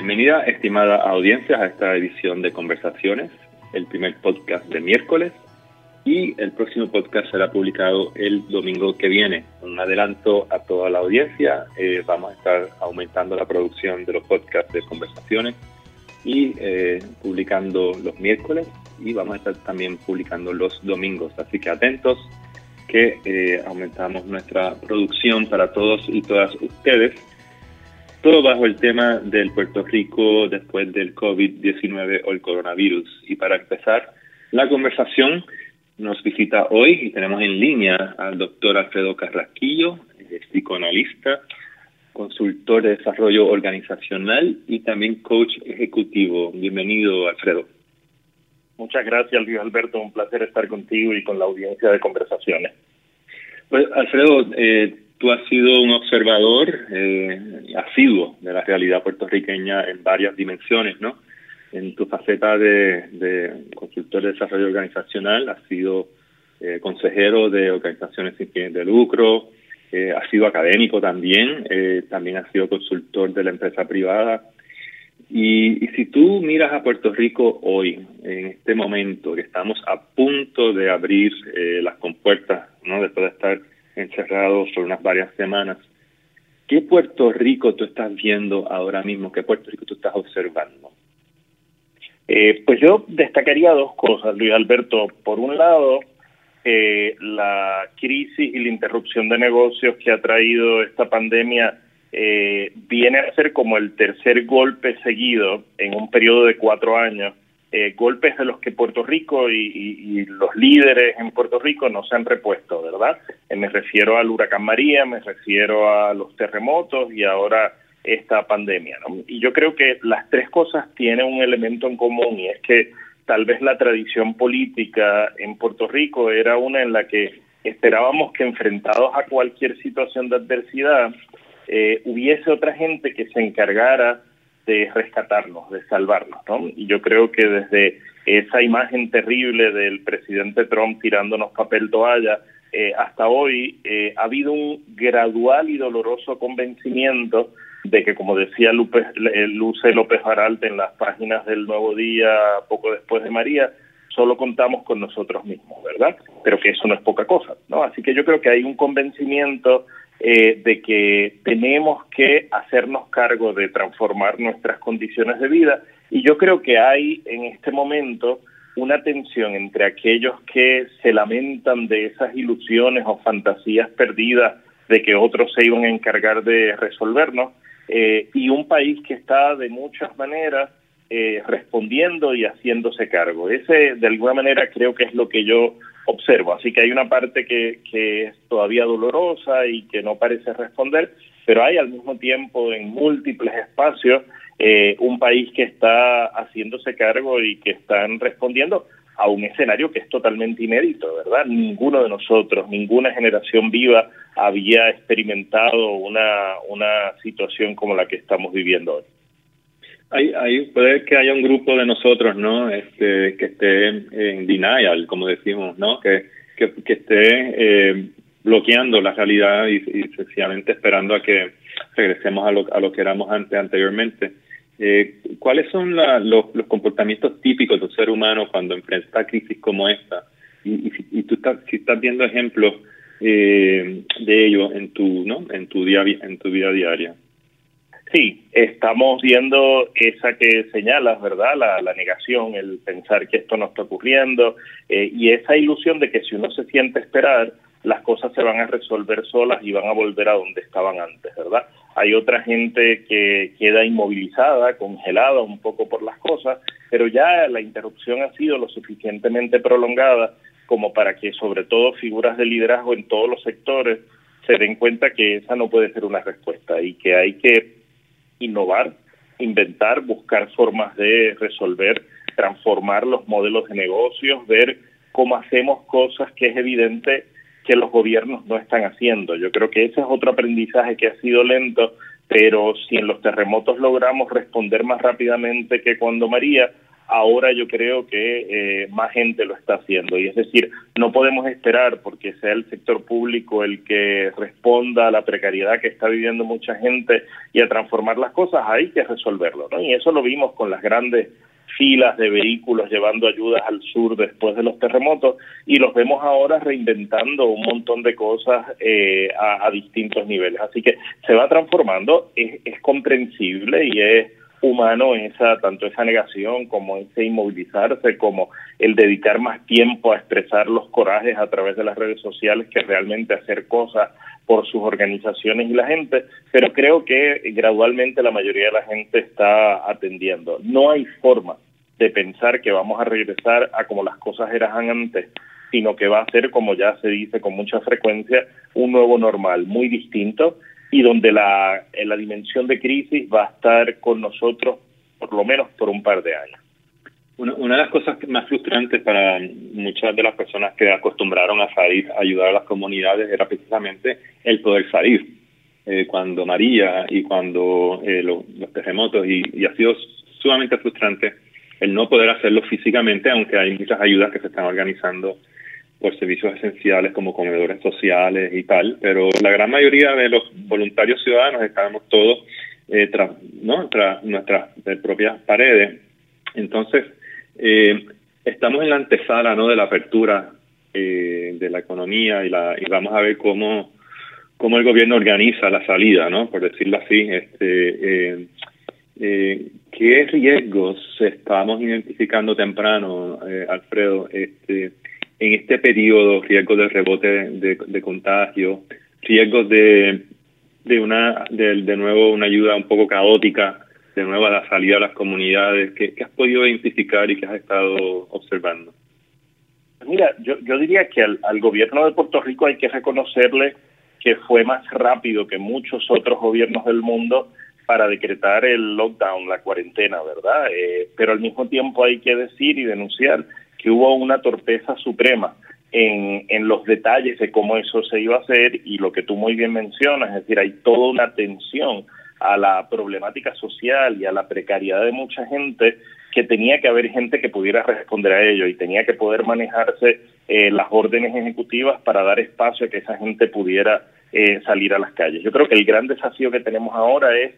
Bienvenida, estimada audiencia, a esta edición de Conversaciones, el primer podcast de miércoles. Y el próximo podcast será publicado el domingo que viene. Un adelanto a toda la audiencia, eh, vamos a estar aumentando la producción de los podcasts de Conversaciones y eh, publicando los miércoles y vamos a estar también publicando los domingos, así que atentos que eh, aumentamos nuestra producción para todos y todas ustedes todo bajo el tema del Puerto Rico después del COVID-19 o el coronavirus. Y para empezar la conversación, nos visita hoy y tenemos en línea al doctor Alfredo Carrasquillo, psicoanalista, consultor de desarrollo organizacional y también coach ejecutivo. Bienvenido, Alfredo. Muchas gracias, Luis Alberto. Un placer estar contigo y con la audiencia de conversaciones. Pues, Alfredo, eh, tú has sido un observador eh, asiduo de la realidad puertorriqueña en varias dimensiones, ¿no? En tu faceta de, consultor de desarrollo organizacional, has sido eh, consejero de organizaciones sin fines de lucro, eh, has sido académico también, eh, también has sido consultor de la empresa privada. Y, y si tú miras a Puerto Rico hoy, en este momento, que estamos a punto de abrir las compuertas, ¿no? Después de estar encerrados por unas varias semanas. ¿Qué Puerto Rico tú estás viendo ahora mismo? ¿Qué Puerto Rico tú estás observando? Eh, pues yo destacaría dos cosas, Luis Alberto. Por un lado, eh, la crisis y la interrupción de negocios que ha traído esta pandemia eh, viene a ser como el tercer golpe seguido en un periodo de cuatro años eh, golpes de los que Puerto Rico y, los líderes en Puerto Rico no se han repuesto, ¿verdad? Eh, me refiero al huracán María, me refiero a los terremotos y ahora esta pandemia. Y yo creo que las tres cosas tienen un elemento en común y es que tal vez la tradición política en Puerto Rico era una en la que esperábamos que enfrentados a cualquier situación de adversidad eh, hubiese otra gente que se encargara de rescatarnos, de salvarnos. ¿no? Y yo creo que desde esa imagen terrible del presidente Trump tirándonos papel toalla eh, hasta hoy, eh, ha habido un gradual y doloroso convencimiento de que, como decía Lupe, eh, Luce López Aralte en las páginas del Nuevo Día poco después de María, solo contamos con nosotros mismos, ¿verdad? Pero que eso no es poca cosa, ¿no? Así que yo creo que hay un convencimiento eh, de que tenemos que hacernos cargo de transformar nuestras condiciones de vida y yo creo que hay en este momento una tensión entre aquellos que se lamentan de esas ilusiones o fantasías perdidas de que otros se iban a encargar de resolvernos eh, y un país que está de muchas maneras eh, respondiendo y haciéndose cargo. Ese, de alguna manera, creo que es lo que yo observo. Así que hay una parte que, que es todavía dolorosa y que no parece responder, pero hay al mismo tiempo en múltiples espacios eh, un país que está haciéndose cargo y que están respondiendo a un escenario que es totalmente inédito, ¿verdad? Ninguno de nosotros, ninguna generación viva había experimentado una, una situación como la que estamos viviendo hoy. Hay, hay, puede que haya un grupo de nosotros, ¿no? Este, que esté en denial, como decimos, ¿no? Que, que, esté eh, bloqueando la realidad y, sencillamente esperando a que regresemos a lo, a lo que éramos antes, anteriormente. Eh, ¿Cuáles son la, los, los, comportamientos típicos del ser humano cuando enfrenta crisis como esta? Y, y, y tú estás, si estás viendo ejemplos eh, de ello en tu, ¿no? En tu día, en tu vida diaria. Sí, estamos viendo esa que señalas, ¿verdad? La, la negación, el pensar que esto no está ocurriendo eh, y esa ilusión de que si uno se siente esperar, las cosas se van a resolver solas y van a volver a donde estaban antes, ¿verdad? Hay otra gente que queda inmovilizada, congelada un poco por las cosas, pero ya la interrupción ha sido lo suficientemente prolongada como para que sobre todo figuras de liderazgo en todos los sectores se den cuenta que esa no puede ser una respuesta y que hay que innovar, inventar, buscar formas de resolver, transformar los modelos de negocios, ver cómo hacemos cosas que es evidente que los gobiernos no están haciendo. Yo creo que ese es otro aprendizaje que ha sido lento, pero si en los terremotos logramos responder más rápidamente que cuando María, ahora yo creo que eh, más gente lo está haciendo. Y es decir, no podemos esperar porque sea el sector público el que responda a la precariedad que está viviendo mucha gente y a transformar las cosas, hay que resolverlo. Y eso lo vimos con las grandes filas de vehículos llevando ayudas al sur después de los terremotos y los vemos ahora reinventando un montón de cosas eh, a, distintos niveles. Así que se va transformando, es, es comprensible y es humano esa tanto esa negación como ese inmovilizarse como el dedicar más tiempo a expresar los corajes a través de las redes sociales que realmente hacer cosas por sus organizaciones y la gente, pero creo que gradualmente la mayoría de la gente está atendiendo. No hay forma de pensar que vamos a regresar a como las cosas eran antes, sino que va a ser, como ya se dice con mucha frecuencia, un nuevo normal muy distinto y donde la, la dimensión de crisis va a estar con nosotros por lo menos por un par de años. Una, de las cosas más frustrantes para muchas de las personas que acostumbraron a salir a ayudar a las comunidades era precisamente el poder salir. Eh, cuando María y cuando eh, los terremotos, y, ha sido sumamente frustrante el no poder hacerlo físicamente, aunque hay muchas ayudas que se están organizando por servicios esenciales como comedores sociales y tal, pero la gran mayoría de los voluntarios ciudadanos estábamos todos eh, tras, ¿no? tras nuestras propias paredes. Entonces, eh, estamos en la antesala ¿no? de la apertura eh, de la economía y, la, y vamos a ver cómo, cómo el gobierno organiza la salida, ¿no? por decirlo así. Este, eh, eh, ¿Qué riesgos estamos identificando temprano, eh, Alfredo? Este, en este periodo riesgos de rebote de, contagio, riesgos de, de una de, de, nuevo una ayuda un poco caótica, de nuevo a la salida de las comunidades. ¿Qué, has podido identificar y qué has estado observando? Mira, yo, yo diría que al, al gobierno de Puerto Rico hay que reconocerle que fue más rápido que muchos otros gobiernos del mundo para decretar el lockdown, la cuarentena, ¿verdad? Eh, pero al mismo tiempo hay que decir y denunciar que hubo una torpeza suprema en, en los detalles de cómo eso se iba a hacer y lo que tú muy bien mencionas, es decir, hay toda una atención a la problemática social y a la precariedad de mucha gente que tenía que haber gente que pudiera responder a ello y tenía que poder manejarse eh, las órdenes ejecutivas para dar espacio a que esa gente pudiera eh, salir a las calles. Yo creo que el gran desafío que tenemos ahora es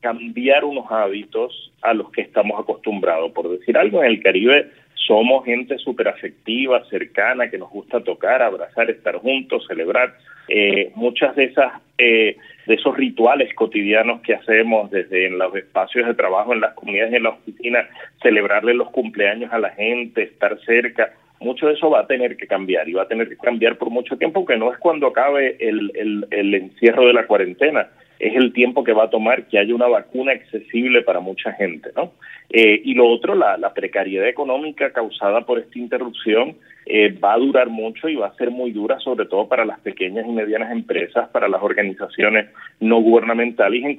cambiar unos hábitos a los que estamos acostumbrados. Por decir algo, en el Caribe somos gente súper afectiva, cercana, que nos gusta tocar, abrazar, estar juntos, celebrar. Eh, muchas de esas eh, de esos rituales cotidianos que hacemos desde en los espacios de trabajo, en las comunidades, en la oficina, celebrarle los cumpleaños a la gente, estar cerca, mucho de eso va a tener que cambiar y va a tener que cambiar por mucho tiempo, que no es cuando acabe el, el, el encierro de la cuarentena, es el tiempo que va a tomar que haya una vacuna accesible para mucha gente, ¿no? Eh, y lo otro, la, la, precariedad económica causada por esta interrupción eh, va a durar mucho y va a ser muy dura, sobre todo para las pequeñas y medianas empresas, para las organizaciones no gubernamentales en,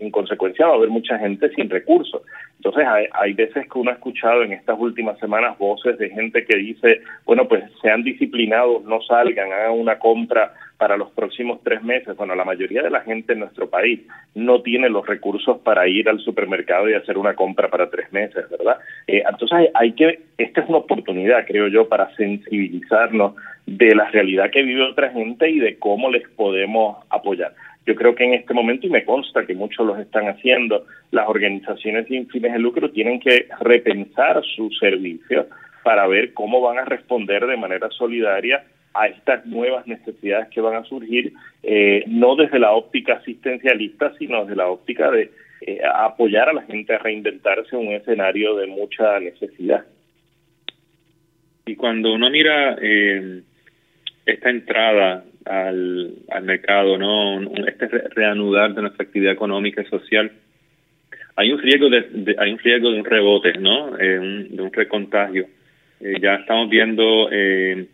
en consecuencia va a haber mucha gente sin recursos. Entonces, hay, hay, veces que uno ha escuchado en estas últimas semanas voces de gente que dice, bueno, pues sean disciplinados, no salgan, hagan una compra para los próximos tres meses. Bueno, la mayoría de la gente en nuestro país no tiene los recursos para ir al supermercado y hacer una compra para tres meses, ¿verdad? Eh, entonces hay que, esta es una oportunidad, creo yo, para sensibilizarnos de la realidad que vive otra gente y de cómo les podemos apoyar. Yo creo que en este momento, y me consta que muchos los están haciendo, las organizaciones sin fines de lucro tienen que repensar su servicio para ver cómo van a responder de manera solidaria a estas nuevas necesidades que van a surgir, eh, no desde la óptica asistencialista, sino desde la óptica de eh, apoyar a la gente a reinventarse en un escenario de mucha necesidad. Y cuando uno mira eh, esta entrada al, al mercado, no este reanudar de nuestra actividad económica y social, hay un riesgo de, hay un riesgo de un rebote, no, de un recontagio. ya estamos viendo eh,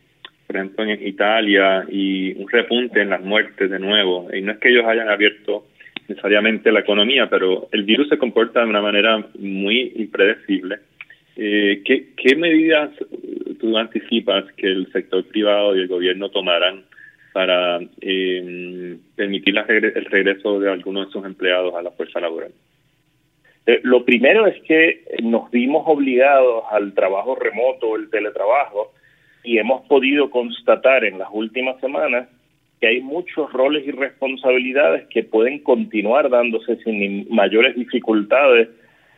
por ejemplo en Italia, y un repunte en las muertes de nuevo. Y no es que ellos hayan abierto necesariamente la economía, pero el virus se comporta de una manera muy impredecible. Eh, ¿qué, ¿Qué medidas tú anticipas que el sector privado y el gobierno tomarán para eh, permitir la el regreso de algunos de sus empleados a la fuerza laboral? Eh, lo primero es que nos vimos obligados al trabajo remoto, el teletrabajo, y hemos podido constatar en las últimas semanas que hay muchos roles y responsabilidades que pueden continuar dándose sin mayores dificultades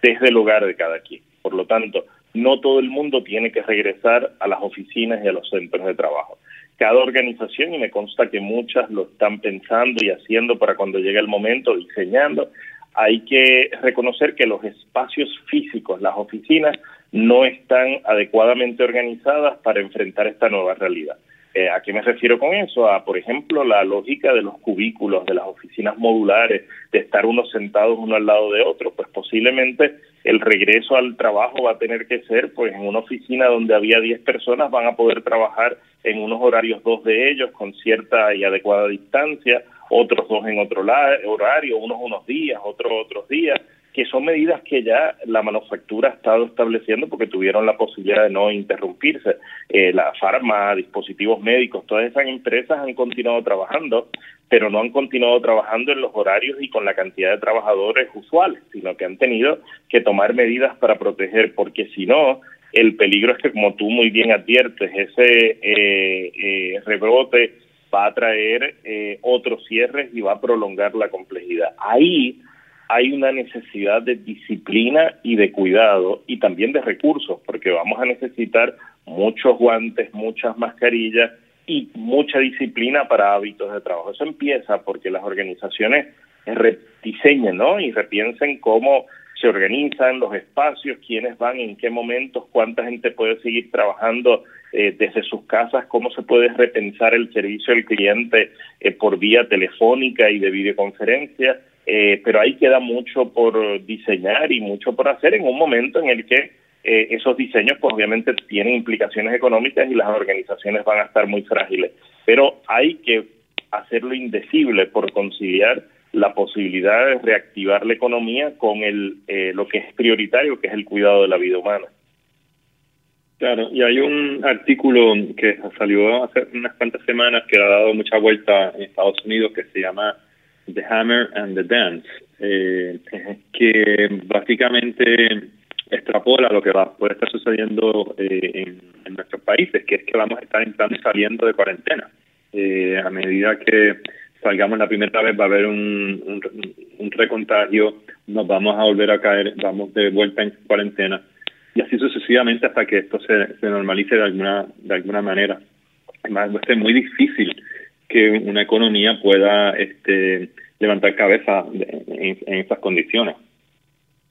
desde el hogar de cada quien. Por lo tanto, no todo el mundo tiene que regresar a las oficinas y a los centros de trabajo. Cada organización, y me consta que muchas lo están pensando y haciendo para cuando llegue el momento, diseñando, hay que reconocer que los espacios físicos, las oficinas, no están adecuadamente organizadas para enfrentar esta nueva realidad. Eh, ¿A qué me refiero con eso? A, por ejemplo, la lógica de los cubículos, de las oficinas modulares, de estar unos sentados uno al lado de otro. Pues posiblemente el regreso al trabajo va a tener que ser, pues en una oficina donde había 10 personas van a poder trabajar en unos horarios dos de ellos con cierta y adecuada distancia, otros dos en otro horario, unos unos días, otros otros días que son medidas que ya la manufactura ha estado estableciendo porque tuvieron la posibilidad de no interrumpirse. Eh, la farma, dispositivos médicos, todas esas empresas han continuado trabajando, pero no han continuado trabajando en los horarios y con la cantidad de trabajadores usuales, sino que han tenido que tomar medidas para proteger, porque si no, el peligro es que, como tú muy bien adviertes, ese eh, eh, rebrote va a traer eh, otros cierres y va a prolongar la complejidad. Ahí hay una necesidad de disciplina y de cuidado y también de recursos, porque vamos a necesitar muchos guantes, muchas mascarillas y mucha disciplina para hábitos de trabajo. Eso empieza porque las organizaciones rediseñen ¿no? y repiensen cómo se organizan los espacios, quiénes van, en qué momentos, cuánta gente puede seguir trabajando eh, desde sus casas, cómo se puede repensar el servicio al cliente eh, por vía telefónica y de videoconferencia eh, pero ahí queda mucho por diseñar y mucho por hacer en un momento en el que eh, esos diseños pues obviamente tienen implicaciones económicas y las organizaciones van a estar muy frágiles, pero hay que hacerlo indecible por conciliar la posibilidad de reactivar la economía con el eh, lo que es prioritario, que es el cuidado de la vida humana. Claro, y hay un artículo que salió hace unas cuantas semanas que ha dado mucha vuelta en Estados Unidos que se llama The Hammer and the Dance, eh, que básicamente extrapola lo que va, puede estar sucediendo eh, en, nuestros países, que es que vamos a estar entrando y saliendo de cuarentena. Eh, a medida que salgamos la primera vez va a haber un, un, recontagio, nos vamos a volver a caer, vamos de vuelta en cuarentena y así sucesivamente hasta que esto se, se normalice de alguna de alguna manera. Además, va a ser muy difícil que una economía pueda este, levantar cabeza en, esas condiciones.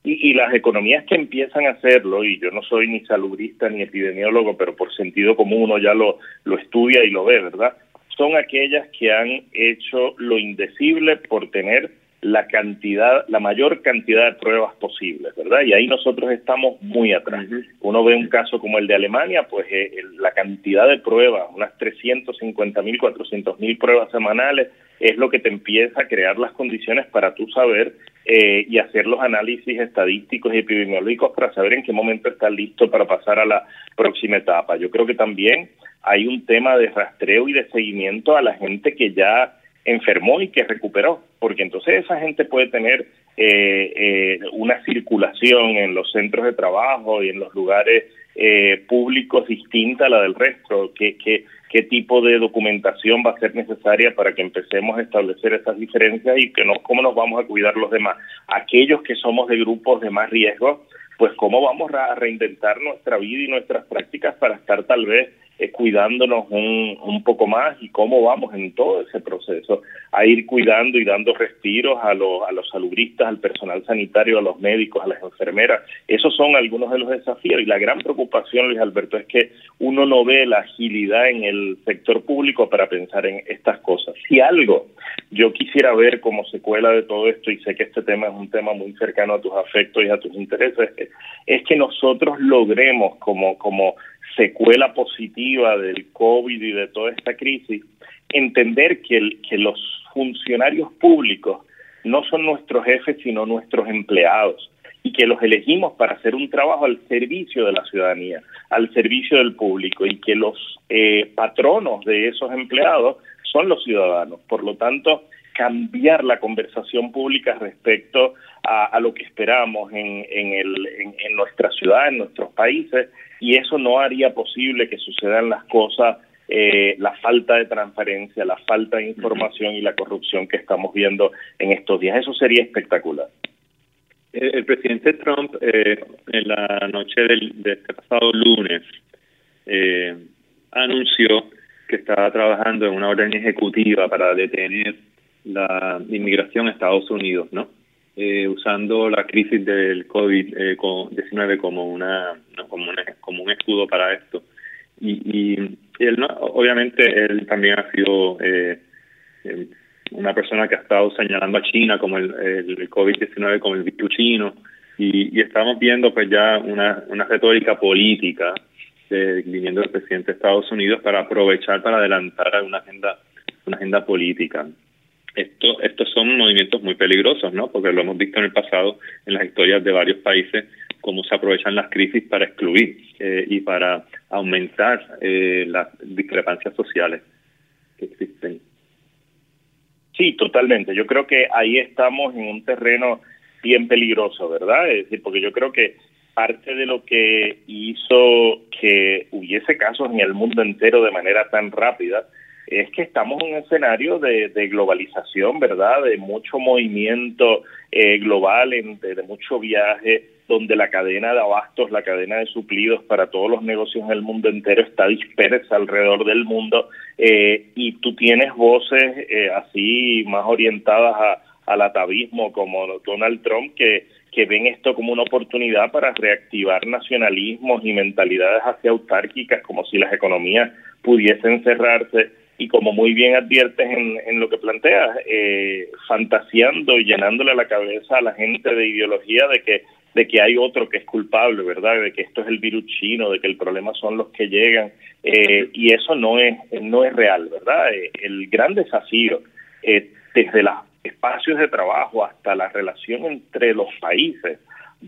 Y, y, las economías que empiezan a hacerlo, y yo no soy ni salubrista ni epidemiólogo, pero por sentido común uno ya lo, lo estudia y lo ve, ¿verdad? Son aquellas que han hecho lo indecible por tener la cantidad, la mayor cantidad de pruebas posibles, ¿verdad? Y ahí nosotros estamos muy atrás. Uno ve un caso como el de Alemania, pues eh, la cantidad de pruebas, unas 350 mil, 400 mil pruebas semanales, es lo que te empieza a crear las condiciones para tú saber eh, y hacer los análisis estadísticos y epidemiológicos para saber en qué momento estás listo para pasar a la próxima etapa. Yo creo que también hay un tema de rastreo y de seguimiento a la gente que ya enfermó y que recuperó, porque entonces esa gente puede tener eh, eh, una circulación en los centros de trabajo y en los lugares eh, públicos distinta a la del resto, ¿Qué, qué, qué tipo de documentación va a ser necesaria para que empecemos a establecer esas diferencias y que no, cómo nos vamos a cuidar los demás. Aquellos que somos de grupos de más riesgo, pues cómo vamos a reinventar nuestra vida y nuestras prácticas para estar tal vez eh, cuidándonos un, un poco más y cómo vamos en todo ese proceso a ir cuidando y dando respiros a, los a los salubristas, al personal sanitario, a los médicos, a las enfermeras. Esos son algunos de los desafíos y la gran preocupación, Luis Alberto, es que uno no ve la agilidad en el sector público para pensar en estas cosas. Si algo yo quisiera ver como secuela de todo esto, y sé que este tema es un tema muy cercano a tus afectos y a tus intereses, es que nosotros logremos como, como secuela positiva del COVID y de toda esta crisis, entender que, los funcionarios públicos no son nuestros jefes, sino nuestros empleados y que los elegimos para hacer un trabajo al servicio de la ciudadanía, al servicio del público y que los eh, patronos de esos empleados son los ciudadanos. Por lo tanto, cambiar la conversación pública respecto a, lo que esperamos en, en, el, en, nuestra ciudad, en nuestros países, y eso no haría posible que sucedan las cosas, eh, la falta de transparencia, la falta de información y la corrupción que estamos viendo en estos días. Eso sería espectacular. El, presidente Trump, eh, en la noche del, de este pasado lunes, eh, anunció que estaba trabajando en una orden ejecutiva para detener la inmigración a Estados Unidos, ¿no? Eh, usando la crisis del COVID-19 como una, como una como un escudo para esto. Y, y él, obviamente, él también ha sido eh, eh, una persona que ha estado señalando a China como el, el COVID-19 como el virus chino. Y, y, estamos viendo pues ya una, una retórica política eh, viniendo del presidente de Estados Unidos para aprovechar para adelantar una agenda una agenda política esto, estos son movimientos muy peligrosos, ¿no? Porque lo hemos visto en el pasado en las historias de varios países cómo se aprovechan las crisis para excluir eh, y para aumentar eh, las discrepancias sociales que existen. Sí, totalmente. Yo creo que ahí estamos en un terreno bien peligroso, ¿verdad? Es decir, porque yo creo que parte de lo que hizo que hubiese casos en el mundo entero de manera tan rápida es que estamos en un escenario de, globalización, ¿verdad? De mucho movimiento eh, global, de, mucho viaje, donde la cadena de abastos, la cadena de suplidos para todos los negocios en el mundo entero está dispersa alrededor del mundo eh, y tú tienes voces eh, así más orientadas al atavismo como Donald Trump que que ven esto como una oportunidad para reactivar nacionalismos y mentalidades hacia autárquicas, como si las economías pudiesen cerrarse y como muy bien adviertes en, lo que planteas, eh, fantaseando y llenándole la cabeza a la gente de ideología de que de que hay otro que es culpable, ¿verdad? De que esto es el virus chino, de que el problema son los que llegan eh, y eso no es no es real, ¿verdad? Eh, el gran desafío desde los espacios de trabajo hasta la relación entre los países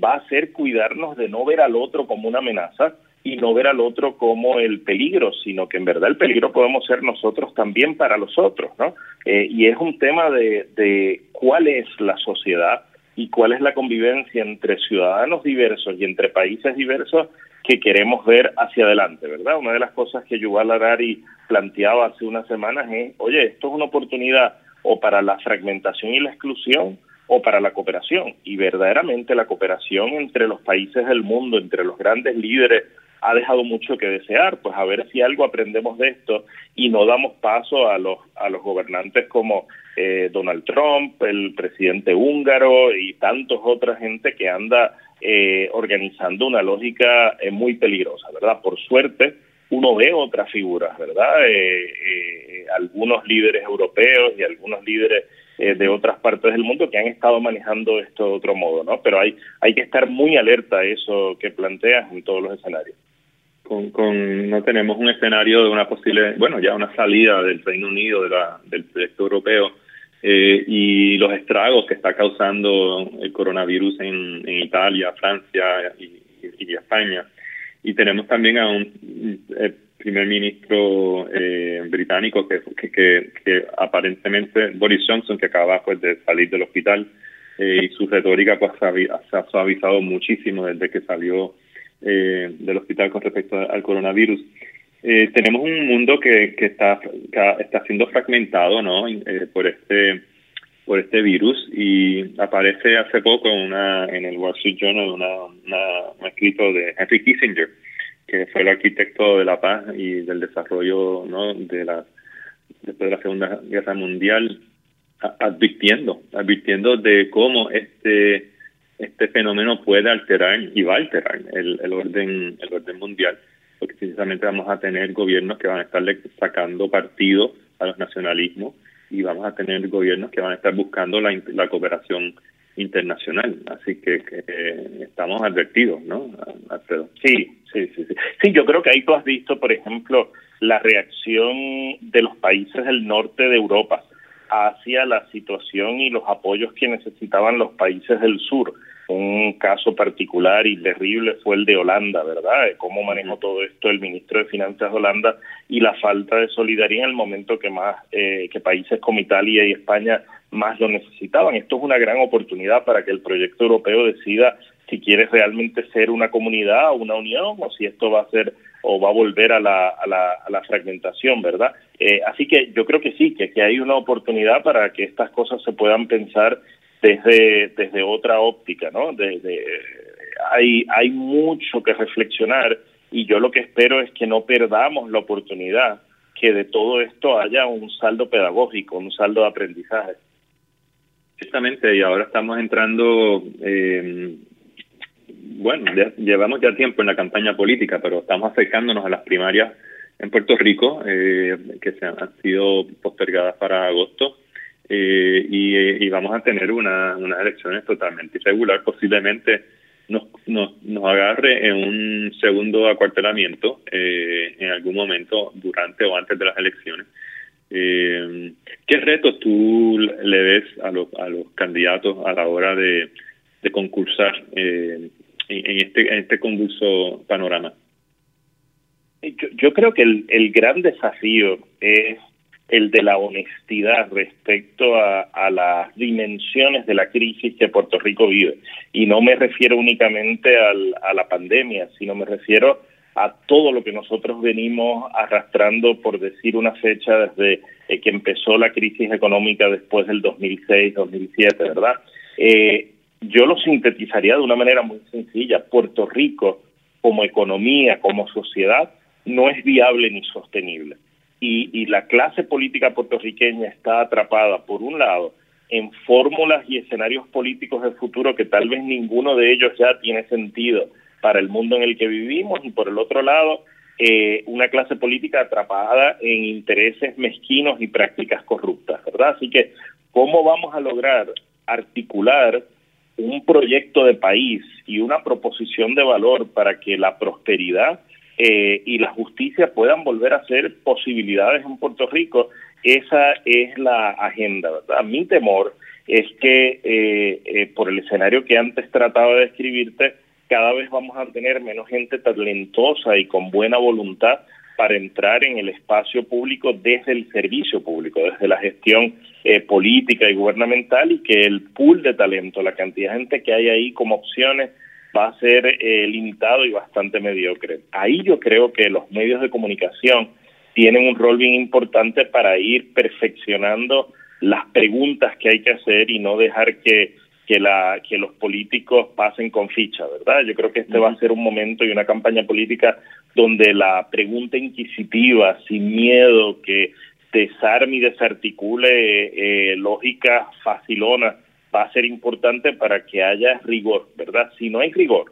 va a ser cuidarnos de no ver al otro como una amenaza, y no ver al otro como el peligro, sino que en verdad el peligro podemos ser nosotros también para los otros, ¿no? Eh, y es un tema de, de cuál es la sociedad y cuál es la convivencia entre ciudadanos diversos y entre países diversos que queremos ver hacia adelante, ¿verdad? Una de las cosas que Yuval Harari planteaba hace unas semanas es, oye, esto es una oportunidad o para la fragmentación y la exclusión o para la cooperación. Y verdaderamente la cooperación entre los países del mundo, entre los grandes líderes ha dejado mucho que desear, pues a ver si algo aprendemos de esto y no damos paso a los a los gobernantes como eh, Donald Trump, el presidente húngaro y tantos otra gente que anda eh, organizando una lógica eh, muy peligrosa, ¿verdad? Por suerte uno ve otras figuras, ¿verdad? algunos líderes europeos y algunos líderes de otras partes del mundo que han estado manejando esto de otro modo, ¿no? Pero hay, hay que estar muy alerta a eso que planteas en todos los escenarios con, no tenemos un escenario de una posible, bueno, ya una salida del Reino Unido de la, del proyecto europeo eh, y los estragos que está causando el coronavirus en, Italia, Francia y, España. Y tenemos también a un eh, primer ministro eh, británico que, aparentemente, Boris Johnson, que acaba pues, de salir del hospital y su retórica pues, ha suavizado muchísimo desde que salió eh, del hospital con respecto al coronavirus. Eh, tenemos un mundo que, que está está siendo fragmentado no eh, por este por este virus y aparece hace poco una en el Wall Street Journal una, un escrito de Henry Kissinger que fue el arquitecto de la paz y del desarrollo no de la después de la segunda guerra mundial advirtiendo advirtiendo de cómo este este fenómeno puede alterar y va a alterar el, el orden el orden mundial porque precisamente vamos a tener gobiernos que van a estar sacando partido a los nacionalismos y vamos a tener gobiernos que van a estar buscando la, cooperación internacional. Así que, estamos advertidos, ¿no? Sí, sí, sí, sí. Sí, yo creo que ahí tú has visto, por ejemplo, la reacción de los países del norte de Europa hacia la situación y los apoyos que necesitaban los países del sur. Un caso particular y terrible fue el de Holanda, ¿verdad? cómo manejó todo esto el ministro de Finanzas de Holanda y la falta de solidaridad en el momento que más eh, que países como Italia y España más lo necesitaban. Esto es una gran oportunidad para que el proyecto europeo decida si quiere realmente ser una comunidad o una unión o si esto va a ser o va a volver a la, a la, a la fragmentación, ¿verdad? Eh, así que yo creo que sí, que, que hay una oportunidad para que estas cosas se puedan pensar desde, desde otra óptica, ¿no? Desde, hay, hay mucho que reflexionar y yo lo que espero es que no perdamos la oportunidad que de todo esto haya un saldo pedagógico, un saldo de aprendizaje. Exactamente, y ahora estamos entrando, eh, bueno, llevamos ya tiempo en la campaña política, pero estamos acercándonos a las primarias en Puerto Rico, eh, que se han, sido postergadas para agosto, eh, y, vamos a tener una, unas elecciones totalmente irregular, posiblemente nos, nos, nos agarre en un segundo acuartelamiento eh, en algún momento durante o antes de las elecciones. Eh, ¿Qué retos tú le ves a los, a los candidatos a la hora de, de concursar eh, en, este, en este convulso panorama? Yo, yo creo que el, el gran desafío es el de la honestidad respecto a, las dimensiones de la crisis que Puerto Rico vive. Y no me refiero únicamente al, a la pandemia, sino me refiero a todo lo que nosotros venimos arrastrando, por decir una fecha, desde eh, que empezó la crisis económica después del 2006-2007, ¿verdad? Eh, yo lo sintetizaría de una manera muy sencilla. Puerto Rico, como economía, como sociedad, no es viable ni sostenible y, y la clase política puertorriqueña está atrapada, por un lado, en fórmulas y escenarios políticos del futuro que tal vez ninguno de ellos ya tiene sentido para el mundo en el que vivimos y por el otro lado eh, una clase política atrapada en intereses mezquinos y prácticas corruptas, ¿verdad? Así que, ¿cómo vamos a lograr articular un proyecto de país y una proposición de valor para que la prosperidad eh, y la justicia puedan volver a ser posibilidades en Puerto Rico, esa es la agenda, ¿verdad? Mi temor es que eh, eh, por el escenario que antes trataba de describirte, cada vez vamos a tener menos gente talentosa y con buena voluntad para entrar en el espacio público desde el servicio público, desde la gestión eh, política y gubernamental y que el pool de talento, la cantidad de gente que hay ahí como opciones, va a ser eh, limitado y bastante mediocre. Ahí yo creo que los medios de comunicación tienen un rol bien importante para ir perfeccionando las preguntas que hay que hacer y no dejar que que la que los políticos pasen con ficha, ¿verdad? Yo creo que este va a ser un momento y una campaña política donde la pregunta inquisitiva, sin miedo, que desarme y desarticule eh, lógicas facilonas va a ser importante para que haya rigor, ¿verdad? Si no hay rigor,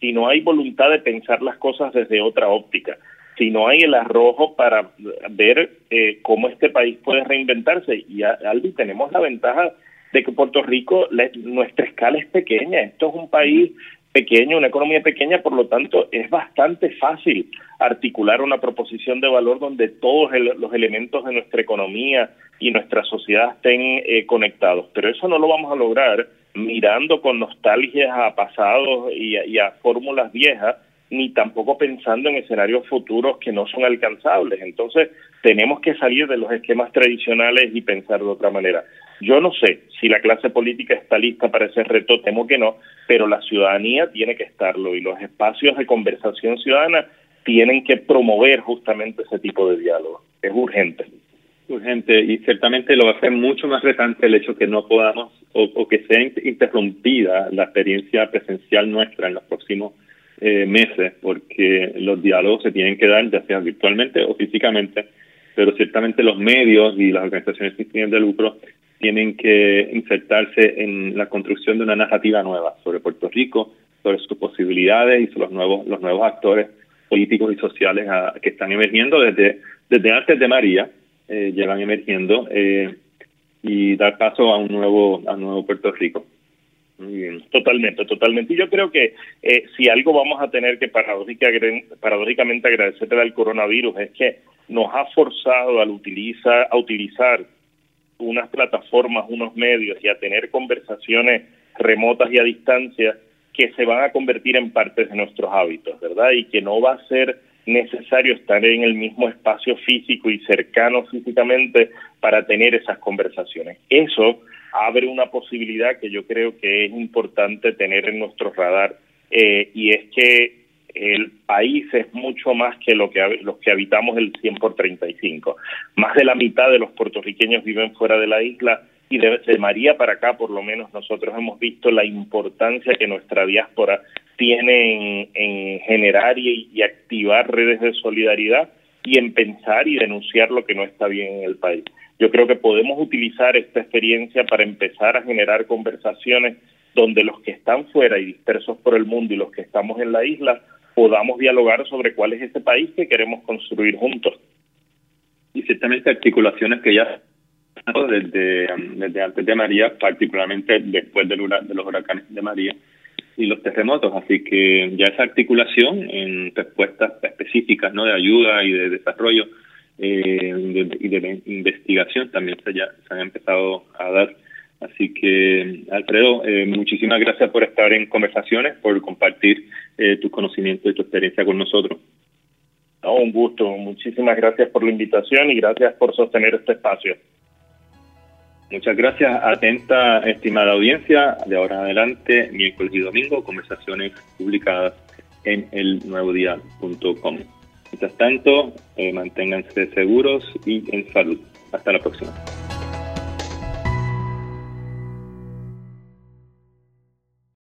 si no hay voluntad de pensar las cosas desde otra óptica, si no hay el arrojo para ver eh, cómo este país puede reinventarse, y Aldi, tenemos la ventaja de que Puerto Rico, nuestra escala es pequeña, esto es un país pequeño, una economía pequeña, por lo tanto es bastante fácil articular una proposición de valor donde todos los elementos de nuestra economía y nuestra sociedad estén eh, conectados. Pero eso no lo vamos a lograr mirando con nostalgia a pasados y a fórmulas viejas, ni tampoco pensando en escenarios futuros que no son alcanzables. Entonces, tenemos que salir de los esquemas tradicionales y pensar de otra manera. Yo no sé si la clase política está lista para ese reto, temo que no, pero la ciudadanía tiene que estarlo y los espacios de conversación ciudadana tienen que promover justamente ese tipo de diálogo. Es urgente. Urgente y ciertamente lo va a hacer mucho más retante el hecho que no podamos o, que sea interrumpida la experiencia presencial nuestra en los próximos eh, meses, porque los diálogos se tienen que dar ya sea virtualmente o físicamente, pero ciertamente los medios y las organizaciones sin fines de lucro tienen que insertarse en la construcción de una narrativa nueva sobre Puerto Rico, sobre sus posibilidades y los nuevos los nuevos actores políticos y sociales a, que están emergiendo desde desde antes de María eh, emergiendo eh, y dar paso a un nuevo a un nuevo Puerto Rico. Totalmente, totalmente. Y yo creo que eh, si algo vamos a tener que paradójicamente agradecerle al coronavirus es que nos ha forzado a utilizar, a utilizar unas plataformas, unos medios y a tener conversaciones remotas y a distancia que se van a convertir en parte de nuestros hábitos, ¿verdad? Y que no va a ser necesario estar en el mismo espacio físico y cercano físicamente para tener esas conversaciones. Eso abre una posibilidad que yo creo que es importante tener en nuestro radar eh, y es que el país es mucho más que lo que los que habitamos el 100 por 35. Más de la mitad de los puertorriqueños viven fuera de la isla y de, María para acá, por lo menos nosotros hemos visto la importancia que nuestra diáspora tiene en, generar y, activar redes de solidaridad y en pensar y denunciar lo que no está bien en el país. Yo creo que podemos utilizar esta experiencia para empezar a generar conversaciones donde los que están fuera y dispersos por el mundo y los que estamos en la isla podamos dialogar sobre cuál es ese país que queremos construir juntos. Y ciertamente articulaciones que ya desde, desde antes de María, particularmente después de los huracanes de María y los terremotos. Así que ya esa articulación en respuestas específicas ¿no? de ayuda y de desarrollo eh, y de investigación también se, ya, se han empezado a dar. Así que, Alfredo, eh, muchísimas gracias por estar en conversaciones, por compartir eh, tus conocimientos y tu experiencia con nosotros. un gusto. Muchísimas gracias por la invitación y gracias por sostener este espacio. Muchas gracias. Atenta, estimada audiencia. De ahora en adelante, miércoles y domingo, conversaciones publicadas en elnuevodía.com. Mientras tanto, eh, manténganse seguros y en salud. Hasta la próxima.